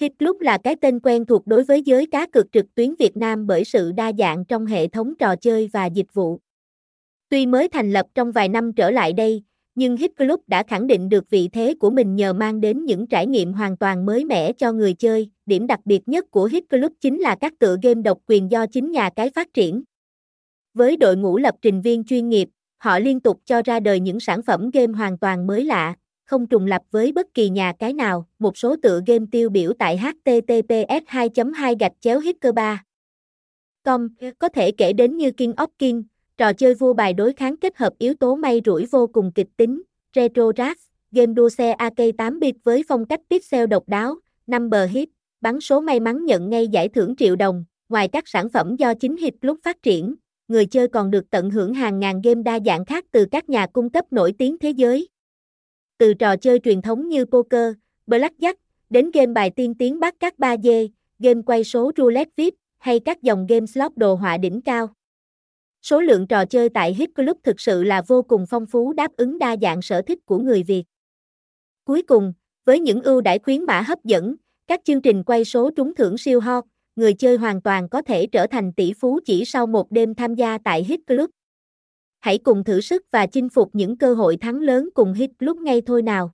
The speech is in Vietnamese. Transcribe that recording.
Hit Club là cái tên quen thuộc đối với giới cá cược trực tuyến Việt Nam bởi sự đa dạng trong hệ thống trò chơi và dịch vụ. Tuy mới thành lập trong vài năm trở lại đây, nhưng Hit Club đã khẳng định được vị thế của mình nhờ mang đến những trải nghiệm hoàn toàn mới mẻ cho người chơi. Điểm đặc biệt nhất của Hit Club chính là các tựa game độc quyền do chính nhà cái phát triển. Với đội ngũ lập trình viên chuyên nghiệp, họ liên tục cho ra đời những sản phẩm game hoàn toàn mới lạ, không trùng lập với bất kỳ nhà cái nào. Một số tựa game tiêu biểu tại https 2 2 gạch chéo hitter 3 com có thể kể đến như King of King, trò chơi vua bài đối kháng kết hợp yếu tố may rủi vô cùng kịch tính, Retro Rats, game đua xe arcade 8 bit với phong cách pixel độc đáo, Number Hit, bắn số may mắn nhận ngay giải thưởng triệu đồng. Ngoài các sản phẩm do chính Hit lúc phát triển, người chơi còn được tận hưởng hàng ngàn game đa dạng khác từ các nhà cung cấp nổi tiếng thế giới. Từ trò chơi truyền thống như poker, blackjack, đến game bài tiên tiến bắt các 3D, game quay số roulette VIP, hay các dòng game slot đồ họa đỉnh cao. Số lượng trò chơi tại Hit Club thực sự là vô cùng phong phú đáp ứng đa dạng sở thích của người Việt. Cuối cùng, với những ưu đãi khuyến mã hấp dẫn, các chương trình quay số trúng thưởng siêu hot, người chơi hoàn toàn có thể trở thành tỷ phú chỉ sau một đêm tham gia tại Hit Club. Hãy cùng thử sức và chinh phục những cơ hội thắng lớn cùng Hit Club ngay thôi nào.